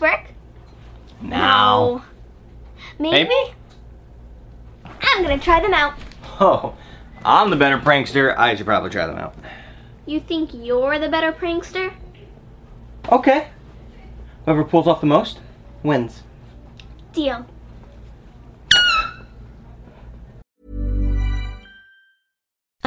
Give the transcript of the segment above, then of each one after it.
work? Now. Maybe? Maybe? I'm gonna try them out. Oh, I'm the better prankster. I should probably try them out. You think you're the better prankster? Okay. Whoever pulls off the most wins. Deal.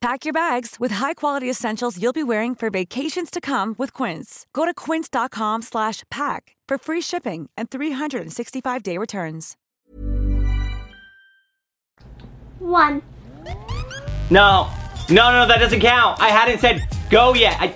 Pack your bags with high-quality essentials you'll be wearing for vacations to come with Quince. Go to quince.com slash pack for free shipping and 365-day returns. One. No. No, no, that doesn't count. I hadn't said go yet. I...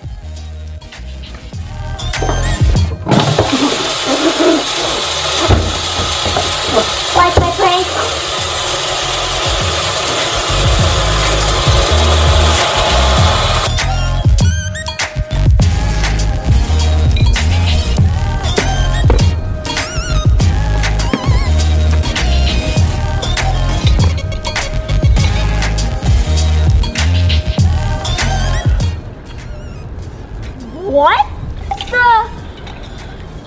What the?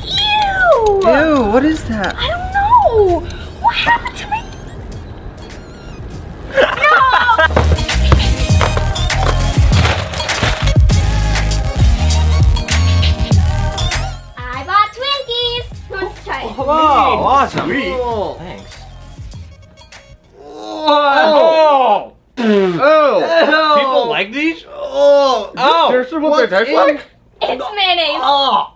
Ew! Ew, what is that? I don't know. What happened to me? I bought Twinkies. Who wants to try it? Oh, awesome. Sweet. Thanks. Oh. Oh. People like these? Oh. Oh. Seriously, what they taste like? It's mayonnaise. Oh.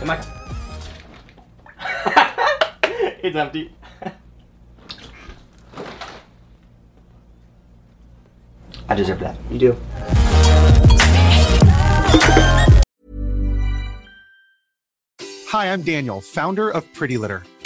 Come on. it's empty. I deserve that. You do. Hi, I'm Daniel, founder of Pretty Litter.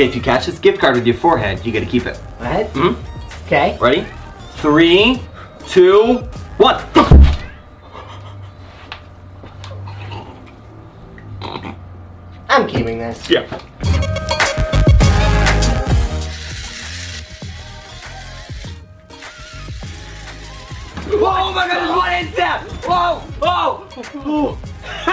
Okay, if you catch this gift card with your forehead, you get to keep it. What? Mm hmm Okay. Ready? Three, two, one. I'm keeping this. Yeah. Oh my god, what is that? Whoa! Whoa!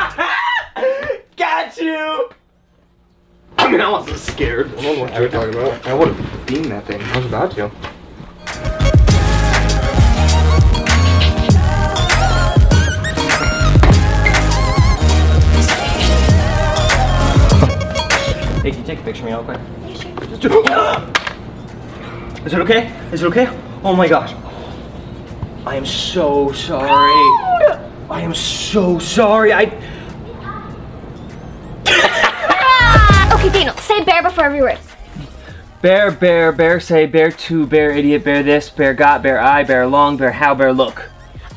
I mean, I wasn't scared. I don't know what you were talking about. I would have beaten that thing. I was about to. Hey, can you take a picture of me real quick? Is it okay? Is it okay? Oh my gosh. I am so sorry. Oh, I am so sorry. I. say bear before every word. Bear, bear, bear say, bear to, bear idiot, bear this, bear got, bear I, bear long, bear how, bear look.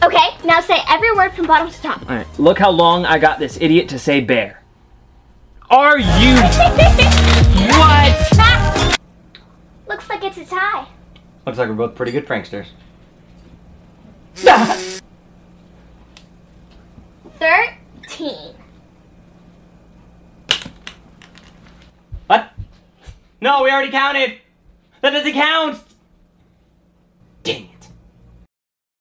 Okay, now say every word from bottom to top. Alright, look how long I got this idiot to say bear. Are you. what? Looks like it's a tie. Looks like we're both pretty good pranksters. Thirteen. No, we already counted. That doesn't count.